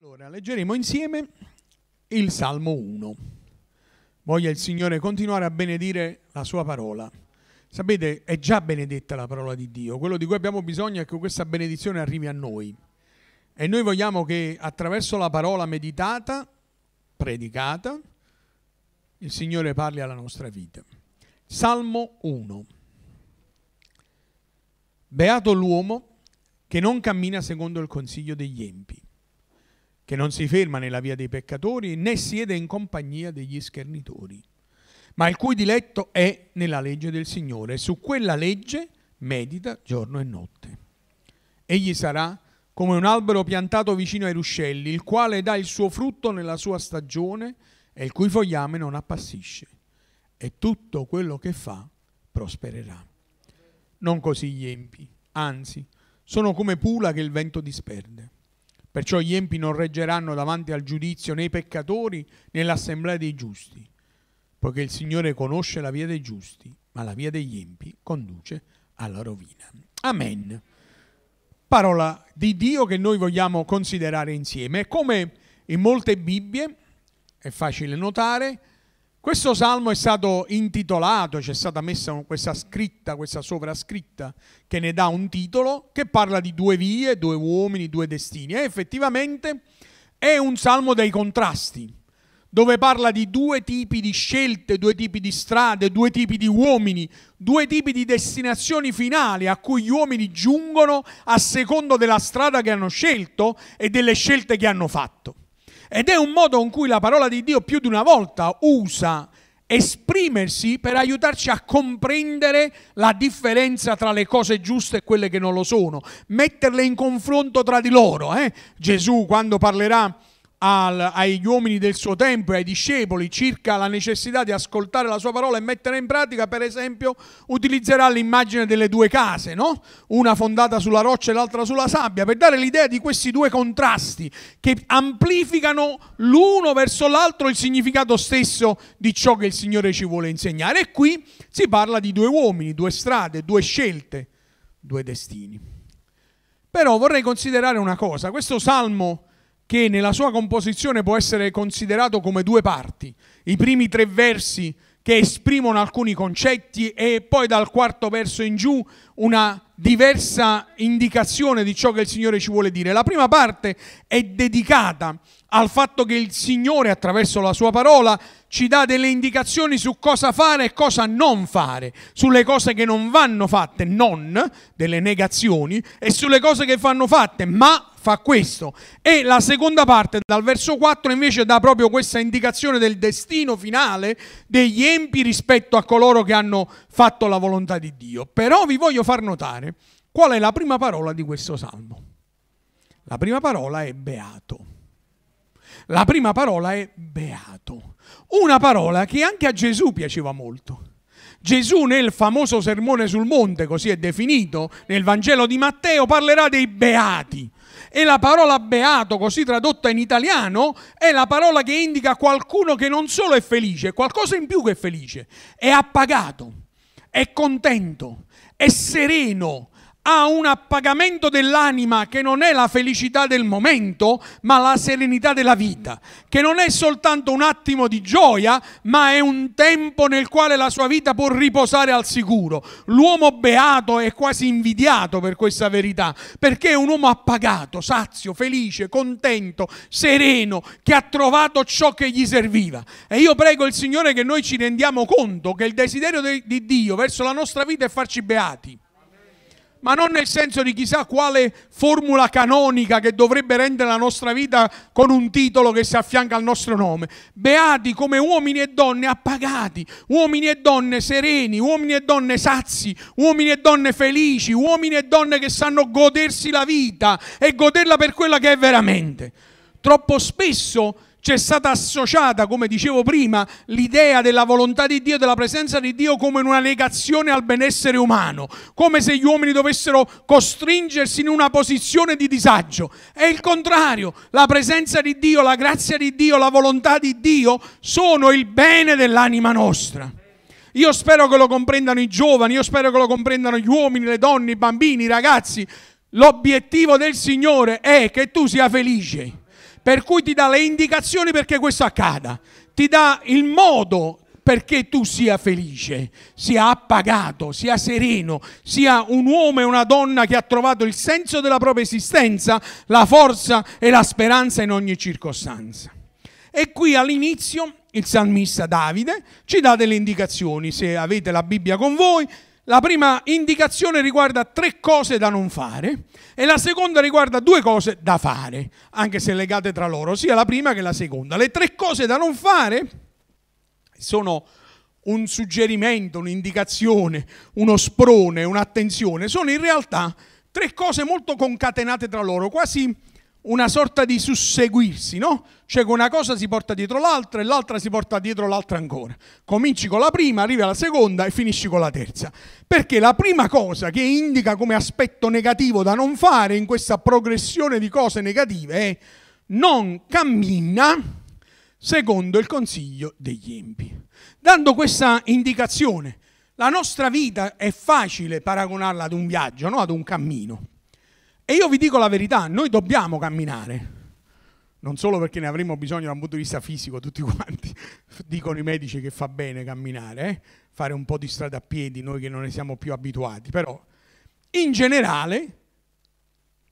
Allora, leggeremo insieme il Salmo 1. Voglia il Signore continuare a benedire la sua parola. Sapete, è già benedetta la parola di Dio. Quello di cui abbiamo bisogno è che questa benedizione arrivi a noi. E noi vogliamo che attraverso la parola meditata, predicata, il Signore parli alla nostra vita. Salmo 1. Beato l'uomo che non cammina secondo il consiglio degli empi che non si ferma nella via dei peccatori né siede in compagnia degli schernitori, ma il cui diletto è nella legge del Signore e su quella legge medita giorno e notte. Egli sarà come un albero piantato vicino ai ruscelli, il quale dà il suo frutto nella sua stagione e il cui fogliame non appassisce, e tutto quello che fa prospererà. Non così gli empi, anzi, sono come pula che il vento disperde. Perciò gli empi non reggeranno davanti al giudizio né i peccatori né l'assemblea dei giusti, poiché il Signore conosce la via dei giusti, ma la via degli empi conduce alla rovina. Amen. Parola di Dio che noi vogliamo considerare insieme. Come in molte Bibbie, è facile notare, questo salmo è stato intitolato, c'è stata messa questa scritta, questa sovrascritta che ne dà un titolo che parla di due vie, due uomini, due destini. E effettivamente è un salmo dei contrasti, dove parla di due tipi di scelte, due tipi di strade, due tipi di uomini, due tipi di destinazioni finali a cui gli uomini giungono a secondo della strada che hanno scelto e delle scelte che hanno fatto. Ed è un modo in cui la parola di Dio più di una volta usa esprimersi per aiutarci a comprendere la differenza tra le cose giuste e quelle che non lo sono, metterle in confronto tra di loro. Eh? Gesù quando parlerà al, agli uomini del suo tempo e ai discepoli circa la necessità di ascoltare la sua parola e mettere in pratica, per esempio, utilizzerà l'immagine delle due case, no? una fondata sulla roccia e l'altra sulla sabbia, per dare l'idea di questi due contrasti che amplificano l'uno verso l'altro il significato stesso di ciò che il Signore ci vuole insegnare. E qui si parla di due uomini, due strade, due scelte, due destini. Però vorrei considerare una cosa, questo salmo che nella sua composizione può essere considerato come due parti. I primi tre versi che esprimono alcuni concetti e poi dal quarto verso in giù una diversa indicazione di ciò che il Signore ci vuole dire. La prima parte è dedicata al fatto che il Signore attraverso la sua parola ci dà delle indicazioni su cosa fare e cosa non fare, sulle cose che non vanno fatte, non delle negazioni, e sulle cose che vanno fatte, ma fa questo. E la seconda parte, dal verso 4, invece dà proprio questa indicazione del destino finale degli empi rispetto a coloro che hanno fatto la volontà di Dio. Però vi voglio far notare qual è la prima parola di questo salmo. La prima parola è beato. La prima parola è beato. Una parola che anche a Gesù piaceva molto. Gesù nel famoso sermone sul monte, così è definito, nel Vangelo di Matteo, parlerà dei beati. E la parola beato, così tradotta in italiano, è la parola che indica qualcuno che non solo è felice, qualcosa in più che è felice, è appagato, è contento, è sereno, ha un appagamento dell'anima che non è la felicità del momento, ma la serenità della vita, che non è soltanto un attimo di gioia, ma è un tempo nel quale la sua vita può riposare al sicuro. L'uomo beato è quasi invidiato per questa verità, perché è un uomo appagato, sazio, felice, contento, sereno, che ha trovato ciò che gli serviva. E io prego il Signore che noi ci rendiamo conto che il desiderio di Dio verso la nostra vita è farci beati ma non nel senso di chissà quale formula canonica che dovrebbe rendere la nostra vita con un titolo che si affianca al nostro nome. Beati come uomini e donne appagati, uomini e donne sereni, uomini e donne sazi, uomini e donne felici, uomini e donne che sanno godersi la vita e goderla per quella che è veramente. Troppo spesso c'è stata associata, come dicevo prima, l'idea della volontà di Dio, della presenza di Dio come una negazione al benessere umano, come se gli uomini dovessero costringersi in una posizione di disagio. È il contrario, la presenza di Dio, la grazia di Dio, la volontà di Dio sono il bene dell'anima nostra. Io spero che lo comprendano i giovani, io spero che lo comprendano gli uomini, le donne, i bambini, i ragazzi. L'obiettivo del Signore è che tu sia felice per cui ti dà le indicazioni perché questo accada, ti dà il modo perché tu sia felice, sia appagato, sia sereno, sia un uomo e una donna che ha trovato il senso della propria esistenza, la forza e la speranza in ogni circostanza. E qui all'inizio il salmista Davide ci dà delle indicazioni, se avete la Bibbia con voi, la prima indicazione riguarda tre cose da non fare e la seconda riguarda due cose da fare, anche se legate tra loro, sia la prima che la seconda. Le tre cose da non fare sono un suggerimento, un'indicazione, uno sprone, un'attenzione, sono in realtà tre cose molto concatenate tra loro, quasi una sorta di susseguirsi, no? Cioè che una cosa si porta dietro l'altra e l'altra si porta dietro l'altra ancora. Cominci con la prima, arrivi alla seconda e finisci con la terza. Perché la prima cosa che indica come aspetto negativo da non fare in questa progressione di cose negative è non cammina secondo il consiglio degli empi. Dando questa indicazione, la nostra vita è facile paragonarla ad un viaggio, no? ad un cammino. E io vi dico la verità, noi dobbiamo camminare. Non solo perché ne avremo bisogno dal punto di vista fisico, tutti quanti. Dicono i medici che fa bene camminare, eh? fare un po' di strada a piedi, noi che non ne siamo più abituati. Però, in generale,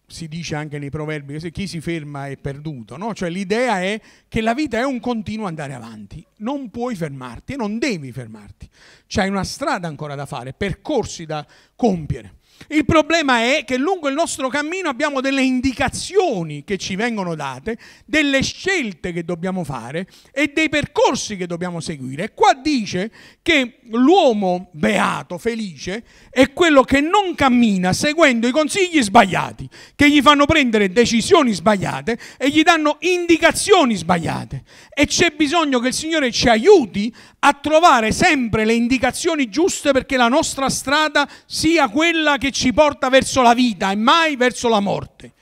si dice anche nei proverbi che chi si ferma è perduto, no? Cioè l'idea è che la vita è un continuo andare avanti, non puoi fermarti e non devi fermarti. C'hai una strada ancora da fare, percorsi da compiere. Il problema è che lungo il nostro cammino abbiamo delle indicazioni che ci vengono date, delle scelte che dobbiamo fare e dei percorsi che dobbiamo seguire. E qua dice che l'uomo beato, felice, è quello che non cammina seguendo i consigli sbagliati, che gli fanno prendere decisioni sbagliate e gli danno indicazioni sbagliate. E c'è bisogno che il Signore ci aiuti a trovare sempre le indicazioni giuste perché la nostra strada sia quella che ci porta verso la vita e mai verso la morte.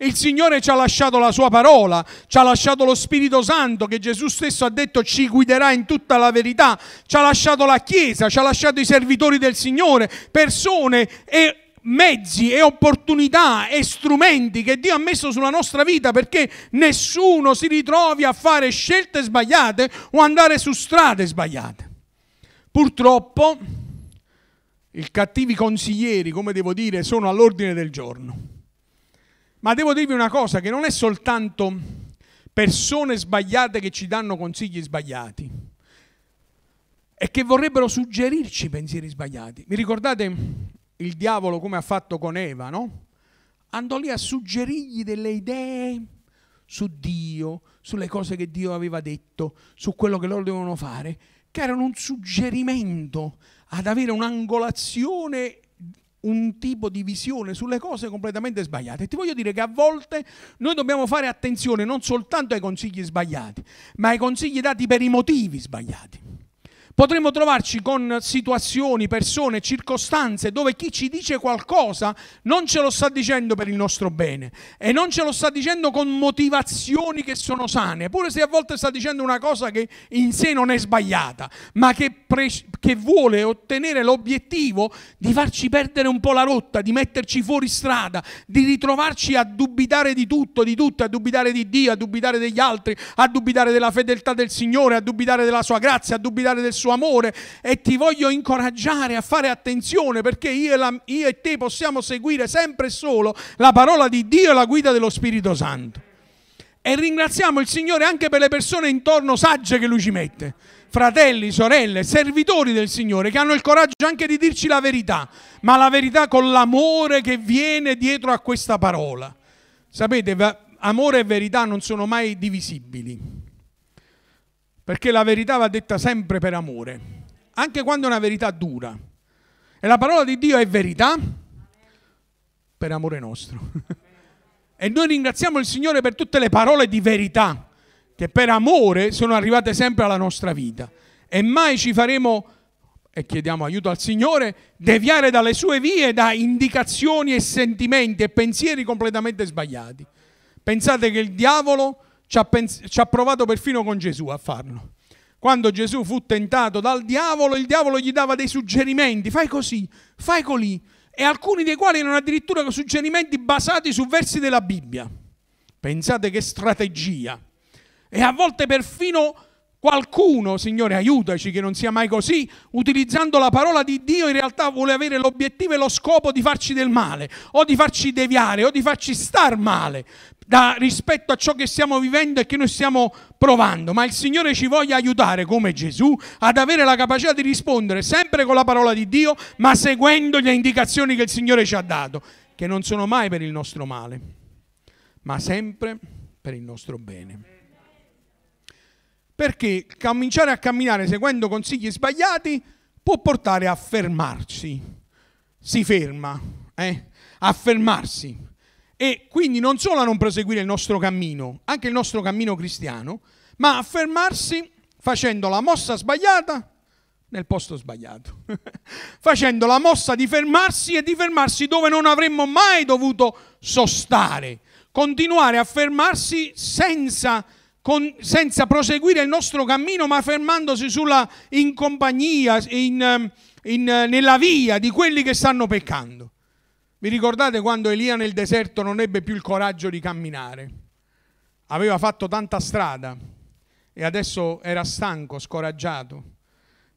Il Signore ci ha lasciato la sua parola, ci ha lasciato lo Spirito Santo che Gesù stesso ha detto ci guiderà in tutta la verità, ci ha lasciato la Chiesa, ci ha lasciato i servitori del Signore, persone e mezzi e opportunità e strumenti che Dio ha messo sulla nostra vita perché nessuno si ritrovi a fare scelte sbagliate o andare su strade sbagliate. Purtroppo i cattivi consiglieri, come devo dire, sono all'ordine del giorno. Ma devo dirvi una cosa, che non è soltanto persone sbagliate che ci danno consigli sbagliati e che vorrebbero suggerirci pensieri sbagliati. Mi ricordate il diavolo come ha fatto con Eva, no? Andò lì a suggerirgli delle idee su Dio, sulle cose che Dio aveva detto, su quello che loro dovevano fare, che erano un suggerimento ad avere un'angolazione, un tipo di visione sulle cose completamente sbagliate. E ti voglio dire che a volte noi dobbiamo fare attenzione non soltanto ai consigli sbagliati, ma ai consigli dati per i motivi sbagliati. Potremmo trovarci con situazioni, persone, circostanze dove chi ci dice qualcosa non ce lo sta dicendo per il nostro bene e non ce lo sta dicendo con motivazioni che sono sane, pure se a volte sta dicendo una cosa che in sé non è sbagliata, ma che, pre- che vuole ottenere l'obiettivo di farci perdere un po' la rotta, di metterci fuori strada, di ritrovarci a dubitare di tutto, di tutto, a dubitare di Dio, a dubitare degli altri, a dubitare della fedeltà del Signore, a dubitare della sua grazia, a dubitare del suo suo amore e ti voglio incoraggiare a fare attenzione perché io e, la, io e te possiamo seguire sempre e solo la parola di Dio e la guida dello Spirito Santo. E ringraziamo il Signore anche per le persone intorno sagge che Lui ci mette. Fratelli, sorelle, servitori del Signore che hanno il coraggio anche di dirci la verità, ma la verità con l'amore che viene dietro a questa parola. Sapete, amore e verità non sono mai divisibili perché la verità va detta sempre per amore, anche quando è una verità dura. E la parola di Dio è verità per amore nostro. e noi ringraziamo il Signore per tutte le parole di verità che per amore sono arrivate sempre alla nostra vita. E mai ci faremo, e chiediamo aiuto al Signore, deviare dalle sue vie da indicazioni e sentimenti e pensieri completamente sbagliati. Pensate che il diavolo ci ha, pens- ci ha provato perfino con Gesù a farlo. Quando Gesù fu tentato dal diavolo, il diavolo gli dava dei suggerimenti, fai così, fai colì, e alcuni dei quali erano addirittura suggerimenti basati su versi della Bibbia. Pensate che strategia. E a volte perfino qualcuno, Signore aiutaci che non sia mai così, utilizzando la parola di Dio in realtà vuole avere l'obiettivo e lo scopo di farci del male, o di farci deviare, o di farci star male da, rispetto a ciò che stiamo vivendo e che noi stiamo provando. Ma il Signore ci voglia aiutare, come Gesù, ad avere la capacità di rispondere sempre con la parola di Dio, ma seguendo le indicazioni che il Signore ci ha dato, che non sono mai per il nostro male, ma sempre per il nostro bene perché cominciare a camminare seguendo consigli sbagliati può portare a fermarsi. Si ferma, eh? a fermarsi. E quindi non solo a non proseguire il nostro cammino, anche il nostro cammino cristiano, ma a fermarsi facendo la mossa sbagliata nel posto sbagliato, facendo la mossa di fermarsi e di fermarsi dove non avremmo mai dovuto sostare, continuare a fermarsi senza con, senza proseguire il nostro cammino, ma fermandosi sulla, in compagnia, in, ehm, in, nella via di quelli che stanno peccando. Vi ricordate quando Elia nel deserto non ebbe più il coraggio di camminare? Aveva fatto tanta strada e adesso era stanco, scoraggiato.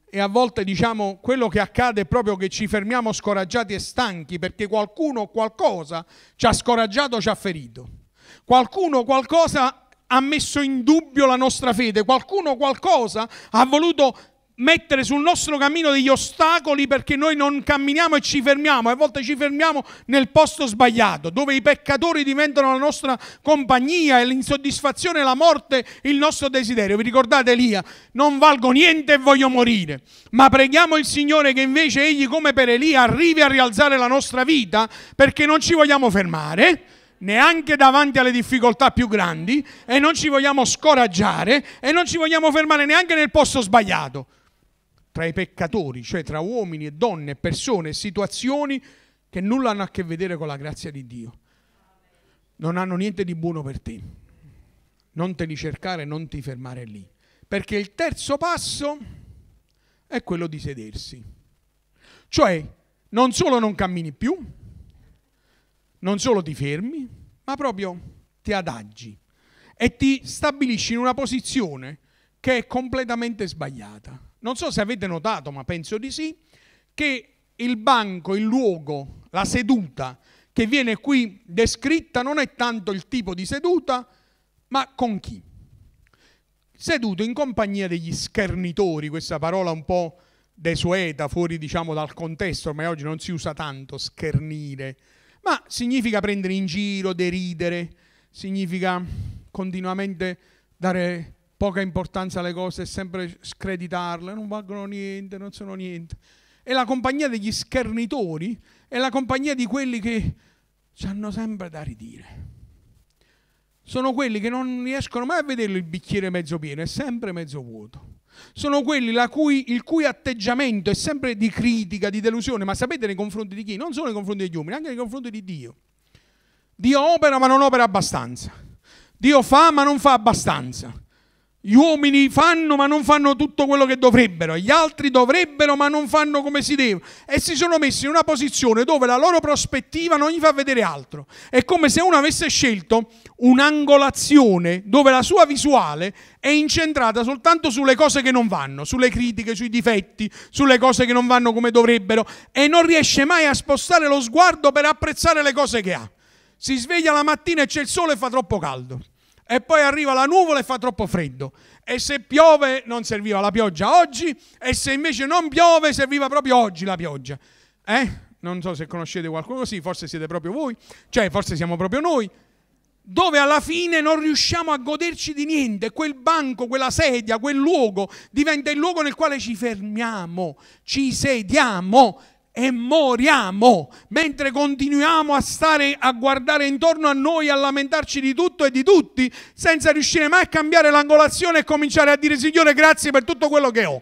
E a volte diciamo quello che accade è proprio che ci fermiamo scoraggiati e stanchi perché qualcuno o qualcosa ci ha scoraggiato, ci ha ferito. Qualcuno qualcosa ha messo in dubbio la nostra fede, qualcuno qualcosa ha voluto mettere sul nostro cammino degli ostacoli perché noi non camminiamo e ci fermiamo, a volte ci fermiamo nel posto sbagliato, dove i peccatori diventano la nostra compagnia e l'insoddisfazione, la morte, il nostro desiderio. Vi ricordate Elia? Non valgo niente e voglio morire. Ma preghiamo il Signore che invece egli come per Elia arrivi a rialzare la nostra vita perché non ci vogliamo fermare neanche davanti alle difficoltà più grandi e non ci vogliamo scoraggiare e non ci vogliamo fermare neanche nel posto sbagliato. Tra i peccatori, cioè tra uomini e donne, persone e situazioni che nulla hanno a che vedere con la grazia di Dio. Non hanno niente di buono per te. Non te li cercare, non ti fermare lì. Perché il terzo passo è quello di sedersi. Cioè, non solo non cammini più, non solo ti fermi, ma proprio ti adagi e ti stabilisci in una posizione che è completamente sbagliata. Non so se avete notato, ma penso di sì, che il banco, il luogo, la seduta che viene qui descritta non è tanto il tipo di seduta, ma con chi. Seduto in compagnia degli schernitori, questa parola un po' desueta, fuori diciamo dal contesto, ormai oggi non si usa tanto schernire, ma significa prendere in giro, deridere, significa continuamente dare poca importanza alle cose e sempre screditarle, non valgono niente, non sono niente. E la compagnia degli schernitori è la compagnia di quelli che hanno sempre da ridire. Sono quelli che non riescono mai a vedere il bicchiere mezzo pieno, è sempre mezzo vuoto sono quelli cui, il cui atteggiamento è sempre di critica, di delusione, ma sapete nei confronti di chi? Non solo nei confronti degli uomini, anche nei confronti di Dio. Dio opera ma non opera abbastanza. Dio fa ma non fa abbastanza. Gli uomini fanno ma non fanno tutto quello che dovrebbero, gli altri dovrebbero ma non fanno come si deve e si sono messi in una posizione dove la loro prospettiva non gli fa vedere altro. È come se uno avesse scelto un'angolazione dove la sua visuale è incentrata soltanto sulle cose che non vanno, sulle critiche, sui difetti, sulle cose che non vanno come dovrebbero e non riesce mai a spostare lo sguardo per apprezzare le cose che ha. Si sveglia la mattina e c'è il sole e fa troppo caldo e poi arriva la nuvola e fa troppo freddo. E se piove non serviva la pioggia oggi e se invece non piove serviva proprio oggi la pioggia. Eh? Non so se conoscete qualcuno così, forse siete proprio voi, cioè forse siamo proprio noi, dove alla fine non riusciamo a goderci di niente. Quel banco, quella sedia, quel luogo diventa il luogo nel quale ci fermiamo, ci sediamo e moriamo mentre continuiamo a stare a guardare intorno a noi, a lamentarci di tutto e di tutti, senza riuscire mai a cambiare l'angolazione e cominciare a dire Signore grazie per tutto quello che ho.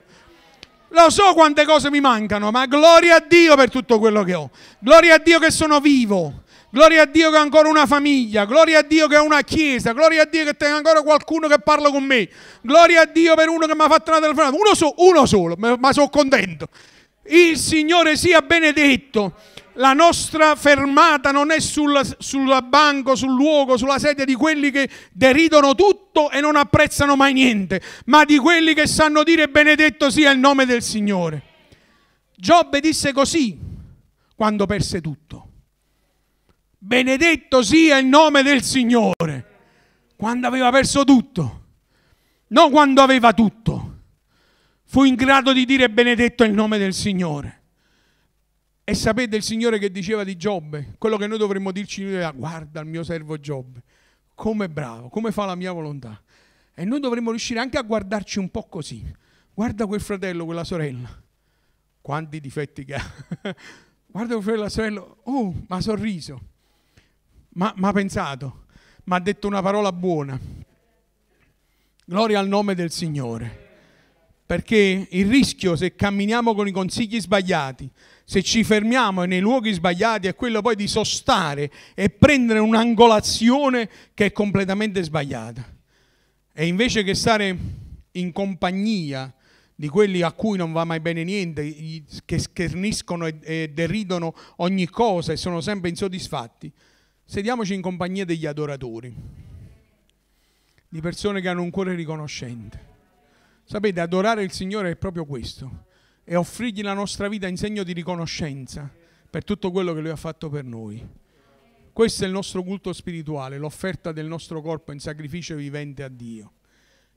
Lo so quante cose mi mancano, ma gloria a Dio per tutto quello che ho. Gloria a Dio che sono vivo. Gloria a Dio che ho ancora una famiglia, gloria a Dio che ho una chiesa, gloria a Dio che tengo ancora qualcuno che parla con me, gloria a Dio per uno che mi ha fatto una telefonata, uno, so, uno solo, ma sono contento. Il Signore sia benedetto. la nostra fermata non è sul, sul banco, sul luogo, sulla sedia di quelli che deridono tutto e non apprezzano mai niente, ma di quelli che sanno dire benedetto sia il nome del Signore. Giobbe disse così quando perse tutto. Benedetto sia il nome del Signore. Quando aveva perso tutto, non quando aveva tutto. Fu in grado di dire benedetto è il nome del Signore. E sapete il Signore che diceva di Giobbe? Quello che noi dovremmo dirci noi era guarda il mio servo Giobbe, come è bravo, come fa la mia volontà. E noi dovremmo riuscire anche a guardarci un po' così. Guarda quel fratello, quella sorella. Quanti difetti che ha. guarda quel fratello, quella sorella. Oh, ma ha sorriso. Ma ha pensato. Ma ha detto una parola buona. Gloria al nome del Signore. Perché il rischio se camminiamo con i consigli sbagliati, se ci fermiamo nei luoghi sbagliati, è quello poi di sostare e prendere un'angolazione che è completamente sbagliata. E invece che stare in compagnia di quelli a cui non va mai bene niente, che scherniscono e deridono ogni cosa e sono sempre insoddisfatti, sediamoci in compagnia degli adoratori, di persone che hanno un cuore riconoscente Sapete, adorare il Signore è proprio questo, è offrirgli la nostra vita in segno di riconoscenza per tutto quello che Lui ha fatto per noi. Questo è il nostro culto spirituale, l'offerta del nostro corpo in sacrificio vivente a Dio.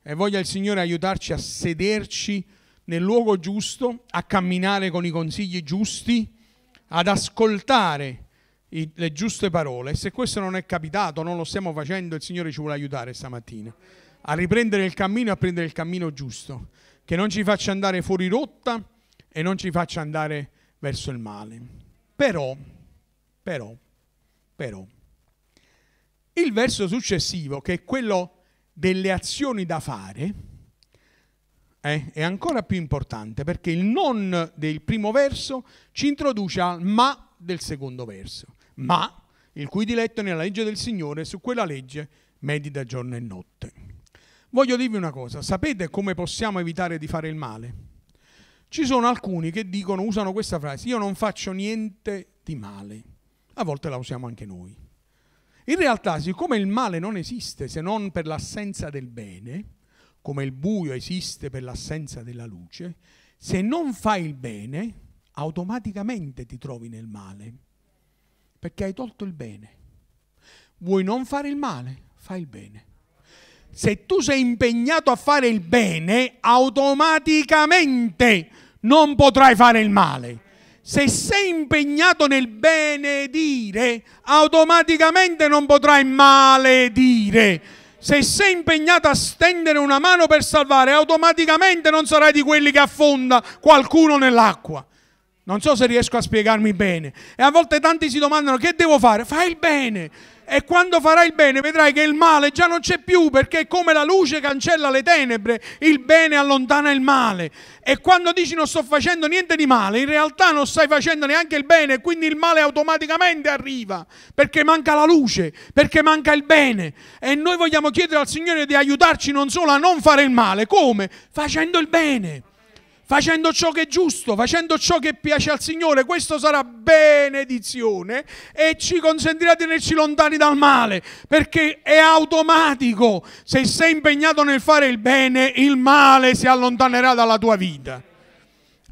E voglia il Signore aiutarci a sederci nel luogo giusto, a camminare con i consigli giusti, ad ascoltare i, le giuste parole. E se questo non è capitato, non lo stiamo facendo, il Signore ci vuole aiutare stamattina a riprendere il cammino e a prendere il cammino giusto, che non ci faccia andare fuori rotta e non ci faccia andare verso il male. Però, però, però, il verso successivo, che è quello delle azioni da fare, eh, è ancora più importante perché il non del primo verso ci introduce al ma del secondo verso. Ma il cui diletto è nella legge del Signore, su quella legge medita giorno e notte. Voglio dirvi una cosa, sapete come possiamo evitare di fare il male? Ci sono alcuni che dicono, usano questa frase, io non faccio niente di male. A volte la usiamo anche noi. In realtà, siccome il male non esiste se non per l'assenza del bene, come il buio esiste per l'assenza della luce, se non fai il bene, automaticamente ti trovi nel male, perché hai tolto il bene. Vuoi non fare il male? Fai il bene se tu sei impegnato a fare il bene, automaticamente non potrai fare il male. Se sei impegnato nel benedire, automaticamente non potrai maledire. Se sei impegnato a stendere una mano per salvare, automaticamente non sarai di quelli che affonda qualcuno nell'acqua. Non so se riesco a spiegarmi bene. E a volte tanti si domandano che devo fare? Fai il bene e quando farai il bene vedrai che il male già non c'è più perché come la luce cancella le tenebre, il bene allontana il male. E quando dici non sto facendo niente di male, in realtà non stai facendo neanche il bene, quindi il male automaticamente arriva perché manca la luce, perché manca il bene. E noi vogliamo chiedere al Signore di aiutarci non solo a non fare il male, come? Facendo il bene facendo ciò che è giusto, facendo ciò che piace al Signore, questo sarà benedizione e ci consentirà di tenerci lontani dal male, perché è automatico. Se sei impegnato nel fare il bene, il male si allontanerà dalla tua vita.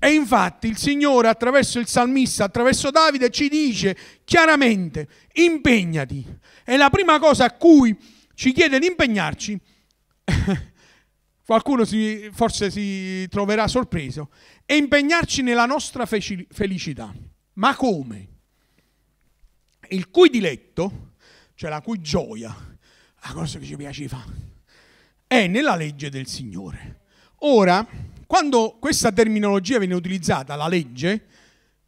E infatti il Signore attraverso il salmista, attraverso Davide, ci dice chiaramente, impegnati. E la prima cosa a cui ci chiede di impegnarci qualcuno si, forse si troverà sorpreso, e impegnarci nella nostra felicità. Ma come? Il cui diletto, cioè la cui gioia, la cosa che ci piace fare, è nella legge del Signore. Ora, quando questa terminologia viene utilizzata, la legge,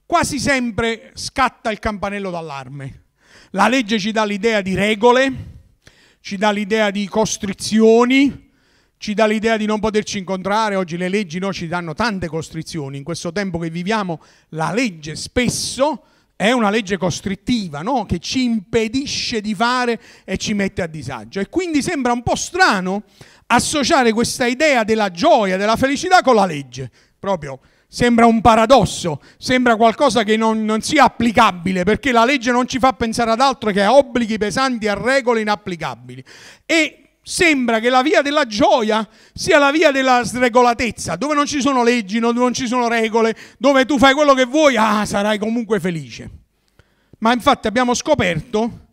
quasi sempre scatta il campanello d'allarme. La legge ci dà l'idea di regole, ci dà l'idea di costrizioni, ci dà l'idea di non poterci incontrare, oggi le leggi no, ci danno tante costrizioni, in questo tempo che viviamo la legge spesso è una legge costrittiva, no? che ci impedisce di fare e ci mette a disagio. E quindi sembra un po' strano associare questa idea della gioia, della felicità con la legge. Proprio Sembra un paradosso, sembra qualcosa che non, non, sia applicabile, perché la legge non ci fa pensare ad altro che a obblighi pesanti, a regole inapplicabili. E sembra che la via della gioia sia la via della sregolatezza, dove non ci sono leggi, dove non ci sono regole, dove tu fai quello che vuoi, ah, sarai comunque felice. Ma infatti abbiamo scoperto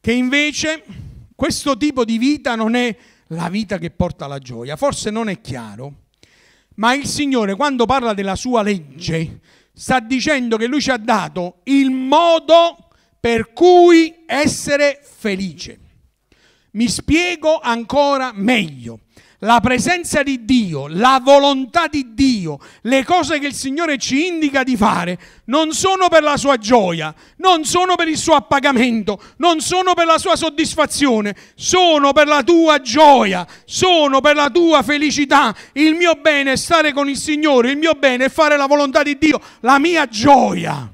che invece questo tipo di vita non è la vita che porta alla gioia. Forse non è chiaro ma il Signore quando parla della sua legge sta dicendo che Lui ci ha dato il modo per cui essere felice. Mi spiego ancora meglio la presenza di Dio, la volontà di Dio, le cose che il Signore ci indica di fare, non sono per la sua gioia, non sono per il suo appagamento, non sono per la sua soddisfazione, sono per la tua gioia, sono per la tua felicità. Il mio bene è stare con il Signore, il mio bene è fare la volontà di Dio, la mia gioia.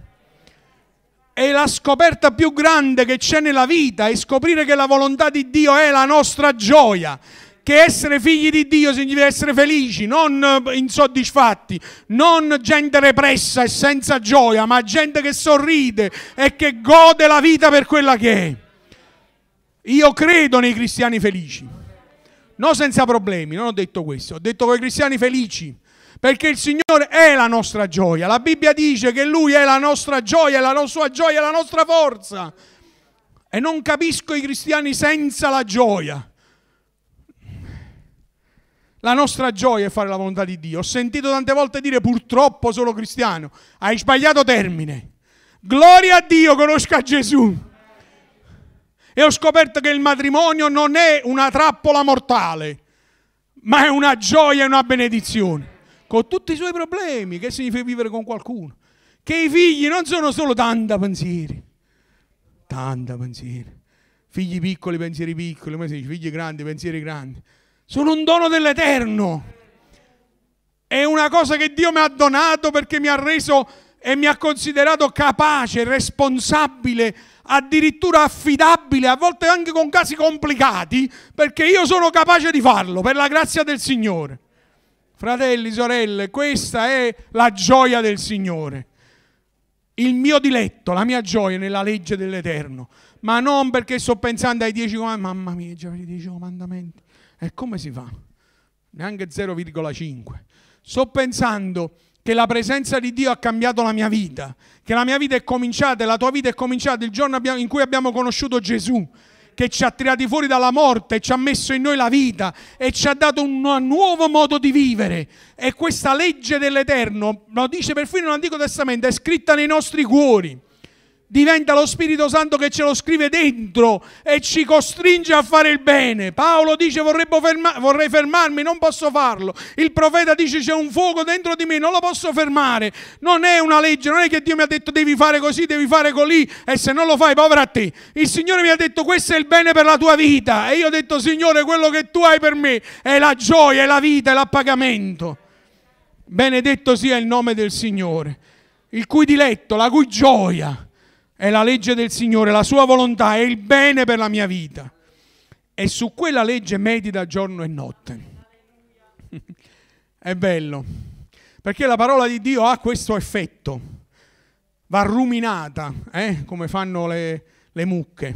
E la scoperta più grande che c'è nella vita è scoprire che la volontà di Dio è la nostra gioia che essere figli di Dio significa essere felici, non eh, insoddisfatti, non gente repressa e senza gioia, ma gente che sorride e che gode la vita per quella che è. Io credo nei cristiani felici, non senza problemi, non ho detto questo, ho detto con i cristiani felici, perché il Signore è la nostra gioia. La Bibbia dice che Lui è la nostra gioia, la sua gioia è la nostra forza. E non capisco i cristiani senza la gioia. La nostra gioia è fare la volontà di Dio. Ho sentito tante volte dire purtroppo sono cristiano. Hai sbagliato termine. Gloria a Dio, conosca Gesù. E ho scoperto che il matrimonio non è una trappola mortale, ma è una gioia e una benedizione. Con tutti i suoi problemi, che significa vivere con qualcuno. Che i figli non sono solo tanta pensieri. Tanta pensieri. Figli piccoli, pensieri piccoli, come si dice? Figli grandi, pensieri grandi sono un dono dell'Eterno. È una cosa che Dio mi ha donato perché mi ha reso e mi ha considerato capace, responsabile, addirittura affidabile, a volte anche con casi complicati, perché io sono capace di farlo per la grazia del Signore. Fratelli, sorelle, questa è la gioia del Signore. Il mio diletto, la mia gioia nella legge dell'Eterno, ma non perché sto pensando ai dieci comandamenti, mamma mia, già i dieci comandamenti. E come si fa? Neanche 0,5. Sto pensando che la presenza di Dio ha cambiato la mia vita, che la mia vita è cominciata e la tua vita è cominciata il giorno in cui abbiamo conosciuto Gesù, che ci ha tirati fuori dalla morte ci ha messo in noi la vita e ci ha dato un nuovo modo di vivere. E questa legge dell'Eterno, lo dice perfino nell'Antico Testamento, è scritta nei nostri cuori diventa lo Spirito Santo che ce lo scrive dentro e ci costringe a fare il bene. Paolo dice ferma- vorrei fermarmi, non posso farlo. Il profeta dice c'è un fuoco dentro di me, non lo posso fermare. Non è una legge, non è che Dio mi ha detto devi fare così, devi fare così e se non lo fai, povera a te. Il Signore mi ha detto questo è il bene per la tua vita e io ho detto Signore quello che tu hai per me è la gioia, è la vita, è l'appagamento. Benedetto sia il nome del Signore, il cui diletto, la cui gioia è la legge del Signore, la sua volontà, è il bene per la mia vita. E su quella legge medita giorno e notte. È bello, perché la parola di Dio ha questo effetto, va ruminata, eh? come fanno le, le mucche,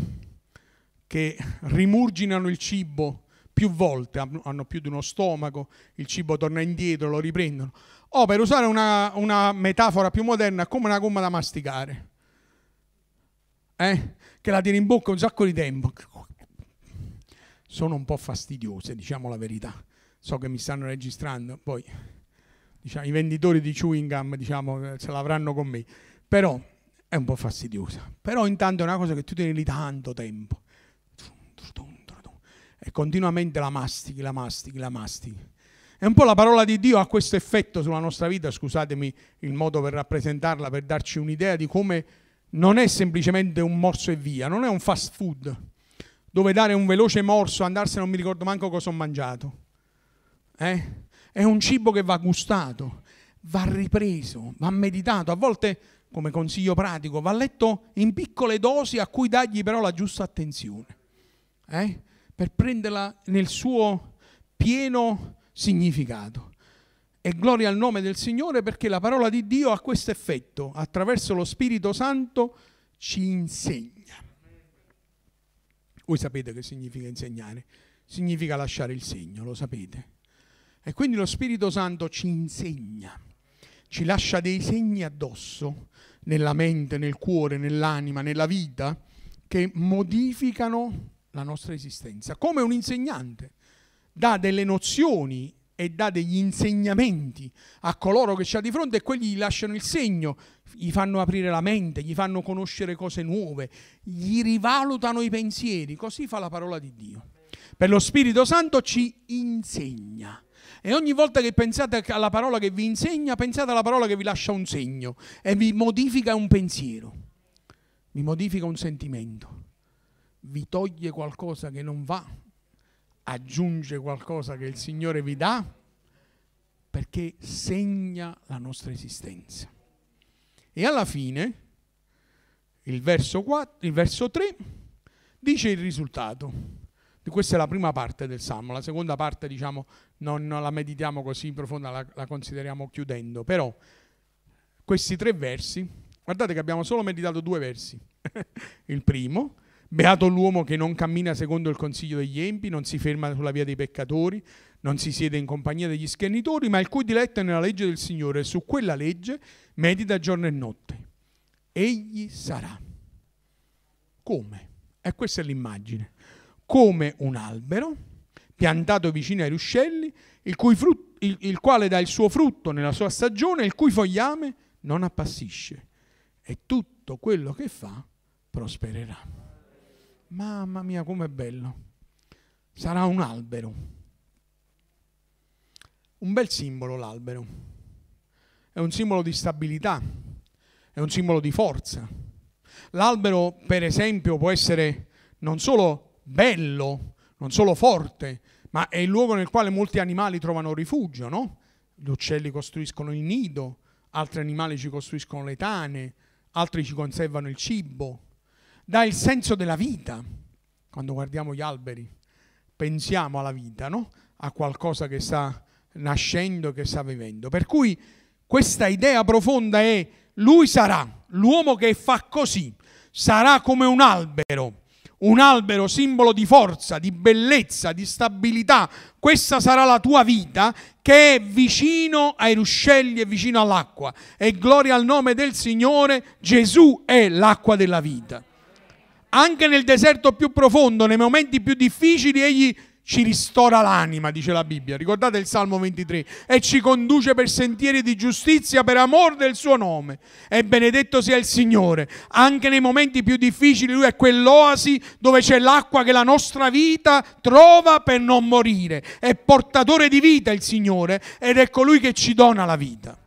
che rimurginano il cibo più volte, hanno più di uno stomaco, il cibo torna indietro, lo riprendono. O per usare una, una metafora più moderna, come una gomma da masticare eh? che la tiene in bocca un sacco di tempo. Sono un po' fastidiose, diciamo la verità. So che mi stanno registrando, poi diciamo, i venditori di chewing gum diciamo, ce l'avranno con me, però è un po' fastidiosa. Però intanto è una cosa che tu tieni lì tanto tempo e continuamente la mastichi, la mastichi, la mastichi. E un po' la parola di Dio ha questo effetto sulla nostra vita, scusatemi il modo per rappresentarla, per darci un'idea di come non è semplicemente un morso e via, non è un fast food dove dare un veloce morso, andarsene, non mi ricordo manco cosa ho mangiato. Eh? È un cibo che va gustato, va ripreso, va meditato. A volte, come consiglio pratico, va letto in piccole dosi a cui dagli però la giusta attenzione, eh? per prenderla nel suo pieno significato. E gloria al nome del Signore perché la parola di Dio ha questo effetto, attraverso lo Spirito Santo ci insegna. Voi sapete che significa insegnare? Significa lasciare il segno, lo sapete. E quindi lo Spirito Santo ci insegna, ci lascia dei segni addosso, nella mente, nel cuore, nell'anima, nella vita, che modificano la nostra esistenza. Come un insegnante dà delle nozioni e dà degli insegnamenti a coloro che c'ha di fronte e quelli gli lasciano il segno, gli fanno aprire la mente, gli fanno conoscere cose nuove, gli rivalutano i pensieri. Così fa la parola di Dio. Per lo Spirito Santo ci insegna. E ogni volta che pensate alla parola che vi insegna, pensate alla parola che vi lascia un segno e vi modifica un pensiero, vi modifica un sentimento, vi toglie qualcosa che non va, aggiunge qualcosa che il Signore vi dà, perché segna la nostra esistenza. E alla fine, il verso, 4, il verso 3 dice il risultato. Questa è la prima parte del Salmo, la seconda parte diciamo non la meditiamo così profonda, la, la consideriamo chiudendo, però questi tre versi, guardate che abbiamo solo meditato due versi. il primo, beato l'uomo che non cammina secondo il consiglio degli empi, non si ferma sulla via dei peccatori, non si siede in compagnia degli schernitori, ma il cui diletto è nella legge del Signore e su quella legge medita giorno e notte. Egli sarà. Come? E questa è l'immagine come un albero piantato vicino ai ruscelli, il, frutto, il, il quale dà il suo frutto nella sua stagione, il cui fogliame non appassisce. E tutto quello che fa prospererà. Mamma mia, com'è bello. Sarà un albero. Un bel simbolo l'albero. È un simbolo di stabilità, è un simbolo di forza. L'albero, per esempio, può essere non solo bello, non solo forte, ma è il luogo nel quale molti animali trovano rifugio, no? Gli uccelli costruiscono il nido, altri animali ci costruiscono le tane, altri ci conservano il cibo. Dà il senso della vita. Quando guardiamo gli alberi, pensiamo alla vita, no? A qualcosa che sta nascendo, che sta vivendo. Per cui questa idea profonda è lui sarà l'uomo che fa così, sarà come un albero un albero simbolo di forza, di bellezza, di stabilità. Questa sarà la tua vita che è vicino ai ruscelli e vicino all'acqua. E gloria al nome del Signore, Gesù è l'acqua della vita. Anche nel deserto più profondo, nei momenti più difficili, egli ci ristora l'anima, dice la Bibbia. Ricordate il Salmo 23? E ci conduce per sentieri di giustizia per amor del suo nome. E benedetto sia il Signore. Anche nei momenti più difficili lui è quell'oasi dove c'è l'acqua che la nostra vita trova per non morire. È portatore di vita il Signore ed è colui che ci dona la vita.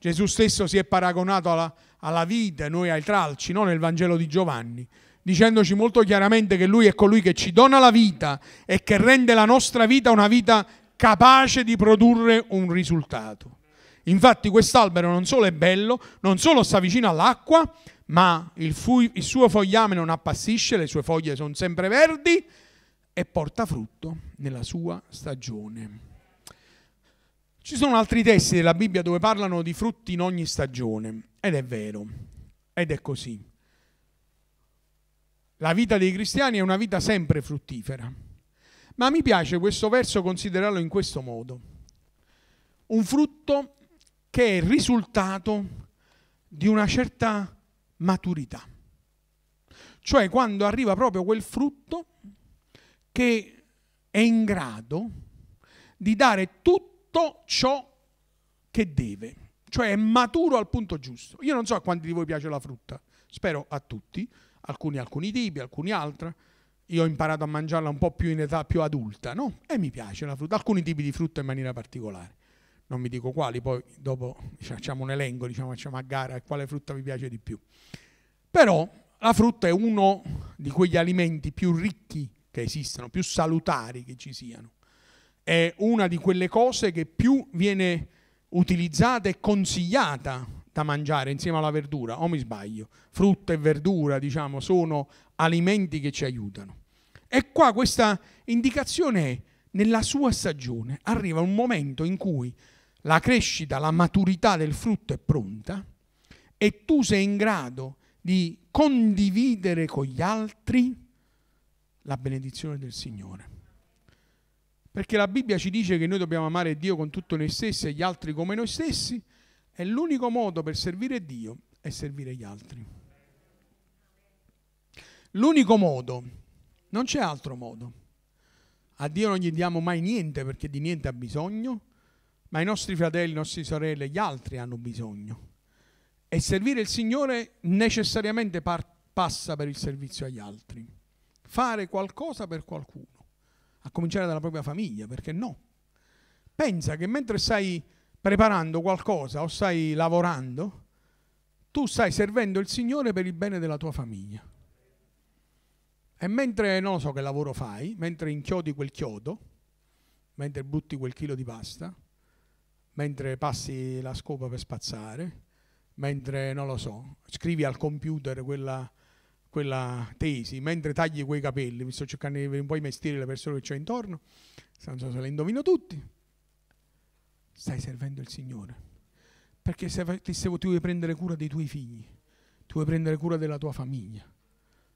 Gesù stesso si è paragonato alla, alla vita, noi ai tralci, no? nel Vangelo di Giovanni dicendoci molto chiaramente che Lui è colui che ci dona la vita e che rende la nostra vita una vita capace di produrre un risultato. Infatti quest'albero non solo è bello, non solo sta vicino all'acqua, ma il, fu- il suo fogliame non appassisce, le sue foglie sono sempre verdi e porta frutto nella sua stagione. Ci sono altri testi della Bibbia dove parlano di frutti in ogni stagione ed è vero, ed è così. La vita dei cristiani è una vita sempre fruttifera. Ma mi piace questo verso considerarlo in questo modo. Un frutto che è il risultato di una certa maturità. Cioè quando arriva proprio quel frutto che è in grado di dare tutto ciò che deve, cioè è maturo al punto giusto. Io non so a quanti di voi piace la frutta, spero a tutti, alcuni alcuni tipi, alcuni altri. Io ho imparato a mangiarla un po' più in età più adulta, no? E mi piace la frutta, alcuni tipi di frutta in maniera particolare. Non mi dico quali, poi dopo facciamo un elenco, diciamo, facciamo a gara quale frutta vi piace di più. Però la frutta è uno di quegli alimenti più ricchi che esistano, più salutari che ci siano. È una di quelle cose che più viene utilizzata e consigliata da mangiare insieme alla verdura, o mi sbaglio? Frutta e verdura, diciamo, sono alimenti che ci aiutano. E qua questa indicazione è nella sua stagione arriva un momento in cui la crescita, la maturità del frutto è pronta e tu sei in grado di condividere con gli altri la benedizione del Signore. Perché la Bibbia ci dice che noi dobbiamo amare Dio con tutto noi stessi e gli altri come noi stessi e l'unico modo per servire Dio è servire gli altri. L'unico modo, non c'è altro modo. A Dio non gli diamo mai niente perché di niente ha bisogno, ma i nostri fratelli, i nostri sorelle, gli altri hanno bisogno. E servire il Signore necessariamente par- passa per il servizio agli altri. Fare qualcosa per qualcuno, a cominciare dalla propria famiglia, perché no? Pensa che mentre stai preparando qualcosa o stai lavorando, tu stai servendo il Signore per il bene della tua famiglia. E mentre non so che lavoro fai, mentre inchiodi quel chiodo, mentre butti quel chilo di pasta, mentre passi la scopa per spazzare, mentre, non lo so, scrivi al computer quella, quella tesi, mentre tagli quei capelli, mi sto cercando di vedere un po' i mestieri delle persone che c'ho intorno, non so se le indovino tutti, stai servendo il Signore. Perché se, se tu vuoi prendere cura dei tuoi figli, tu vuoi prendere cura della tua famiglia,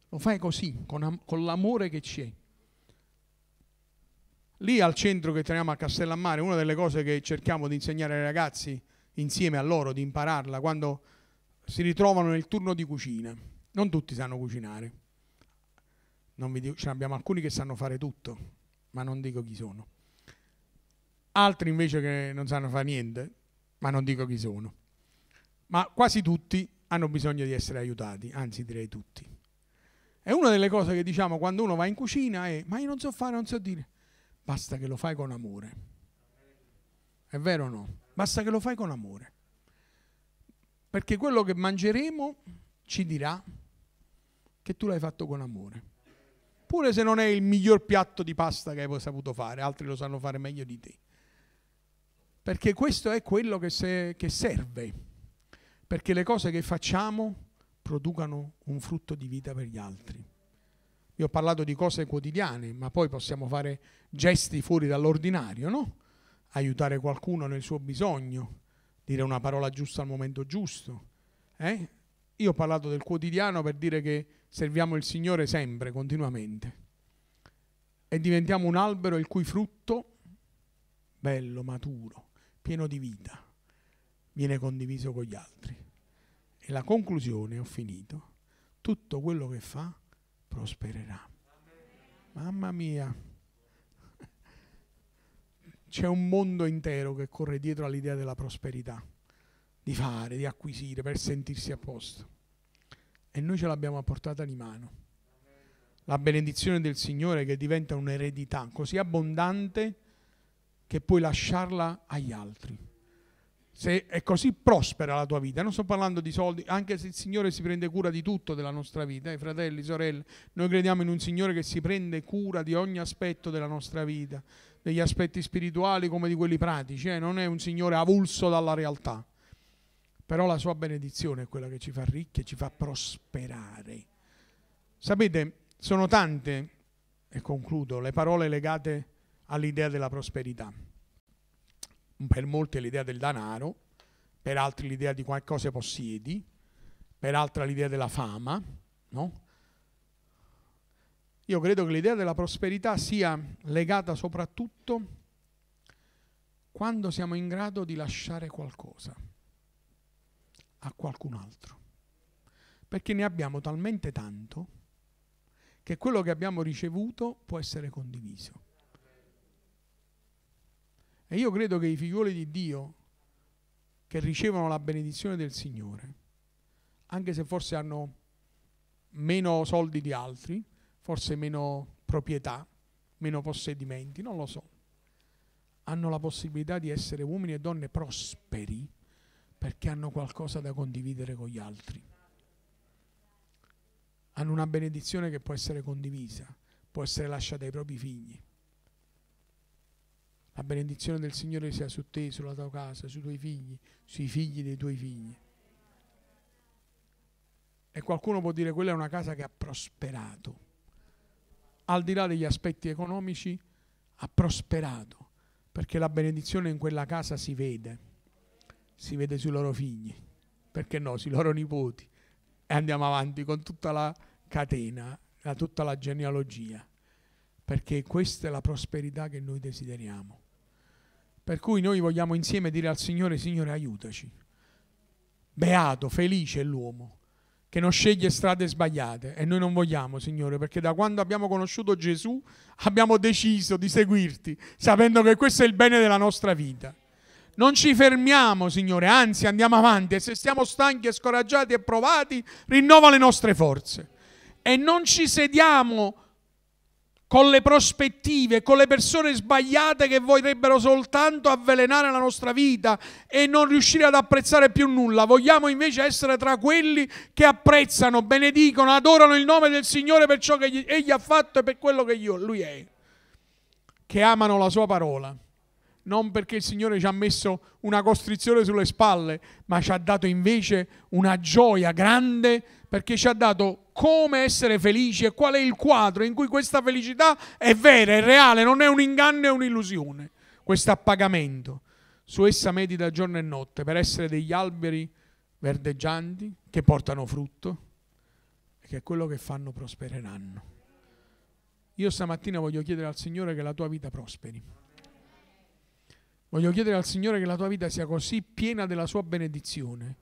lo fai così, con, con l'amore che c'è. Lì al centro che teniamo a Castellammare, una delle cose che cerchiamo di insegnare ai ragazzi insieme a loro, di impararla, quando si ritrovano nel turno di cucina. Non tutti sanno cucinare. Dico, ce ne abbiamo alcuni che sanno fare tutto, ma non dico chi sono. Altri invece che non sanno fare niente, ma non dico chi sono. Ma quasi tutti hanno bisogno di essere aiutati, anzi direi tutti. E una delle cose che diciamo quando uno va in cucina è, ma io non so fare, non so dire, basta che lo fai con amore. È vero o no? Basta che lo fai con amore. Perché quello che mangeremo ci dirà che tu l'hai fatto con amore. Pure se non è il miglior piatto di pasta che hai saputo fare, altri lo sanno fare meglio di te. Perché questo è quello che, se, che serve. Perché le cose che facciamo producano un frutto di vita per gli altri. Io ho parlato di cose quotidiane, ma poi possiamo fare gesti fuori dall'ordinario, no? aiutare qualcuno nel suo bisogno, dire una parola giusta al momento giusto. Eh? Io ho parlato del quotidiano per dire che serviamo il Signore sempre, continuamente. E diventiamo un albero il cui frutto, bello, maturo, pieno di vita, viene condiviso con gli altri. E la conclusione, ho finito, tutto quello che fa prospererà. Mamma mia c'è un mondo intero che corre dietro all'idea della prosperità, di fare, di acquisire per sentirsi a posto. E noi ce l'abbiamo a portata di mano. La benedizione del Signore che diventa un'eredità così abbondante che puoi lasciarla agli altri. Se è così prospera la tua vita, non sto parlando di soldi, anche se il Signore si prende cura di tutto della nostra vita, eh, fratelli, sorelle, noi crediamo in un Signore che si prende cura di ogni aspetto della nostra vita, degli aspetti spirituali come di quelli pratici, eh? non è un Signore avulso dalla realtà. Però la sua benedizione è quella che ci fa ricchi e ci fa prosperare. Sapete, sono tante, e concludo, le parole legate all'idea della prosperità. Per molti è l'idea del denaro, per altri l'idea di qualcosa possiedi, per altri l'idea della fama, no? Io credo che l'idea della prosperità sia legata soprattutto quando siamo in grado di lasciare qualcosa a qualcun altro. Perché ne abbiamo talmente tanto che quello che abbiamo ricevuto può essere condiviso. E io credo che i figlioli di Dio che ricevono la benedizione del Signore, anche se forse hanno meno soldi di altri, forse meno proprietà, meno possedimenti, non lo so. Hanno la possibilità di essere uomini e donne prosperi perché hanno qualcosa da condividere con gli altri. Hanno una benedizione che può essere condivisa, può essere lasciata ai propri figli. La benedizione del Signore sia su te, sulla tua casa, sui tuoi figli, sui figli dei tuoi figli. E qualcuno può dire quella è una casa che ha prosperato al di là degli aspetti economici, ha prosperato perché la benedizione in quella casa si vede, si vede sui loro figli, perché no, sui loro nipoti. E andiamo avanti con tutta la catena, tutta la genealogia, perché questa è la prosperità che noi desideriamo. Per cui noi vogliamo insieme dire al Signore, Signore aiutaci. Beato, felice è l'uomo che non sceglie strade sbagliate e noi non vogliamo, Signore, perché da quando abbiamo conosciuto Gesù abbiamo deciso di seguirti, sapendo che questo è il bene della nostra vita. Non ci fermiamo, Signore, anzi andiamo avanti e se stiamo stanchi e scoraggiati e provati, rinnova le nostre forze. E non ci sediamo con le prospettive, con le persone sbagliate che vorrebbero soltanto avvelenare la nostra vita e non riuscire ad apprezzare più nulla. Vogliamo invece essere tra quelli che apprezzano, benedicono, adorano il nome del Signore per ciò che Egli ha fatto e per quello che Lui è, che amano la Sua parola. Non perché il Signore ci ha messo una costrizione sulle spalle, ma ci ha dato invece una gioia grande perché ci ha dato come essere felici e qual è il quadro in cui questa felicità è vera, è reale, non è un inganno, è un'illusione. Questo appagamento. Su essa medita giorno e notte per essere degli alberi verdeggianti che portano frutto e che quello che fanno prospereranno. Io stamattina voglio chiedere al Signore che la tua vita prosperi. Voglio chiedere al Signore che la tua vita sia così piena della sua benedizione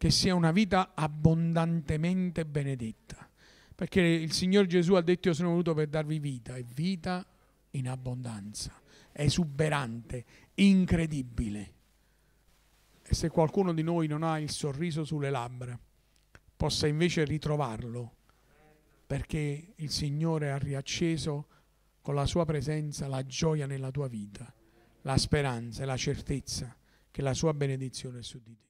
che sia una vita abbondantemente benedetta. Perché il Signore Gesù ha detto io sono venuto per darvi vita e vita in abbondanza, esuberante, incredibile. E se qualcuno di noi non ha il sorriso sulle labbra, possa invece ritrovarlo, perché il Signore ha riacceso con la sua presenza la gioia nella tua vita, la speranza e la certezza che la sua benedizione è su di te.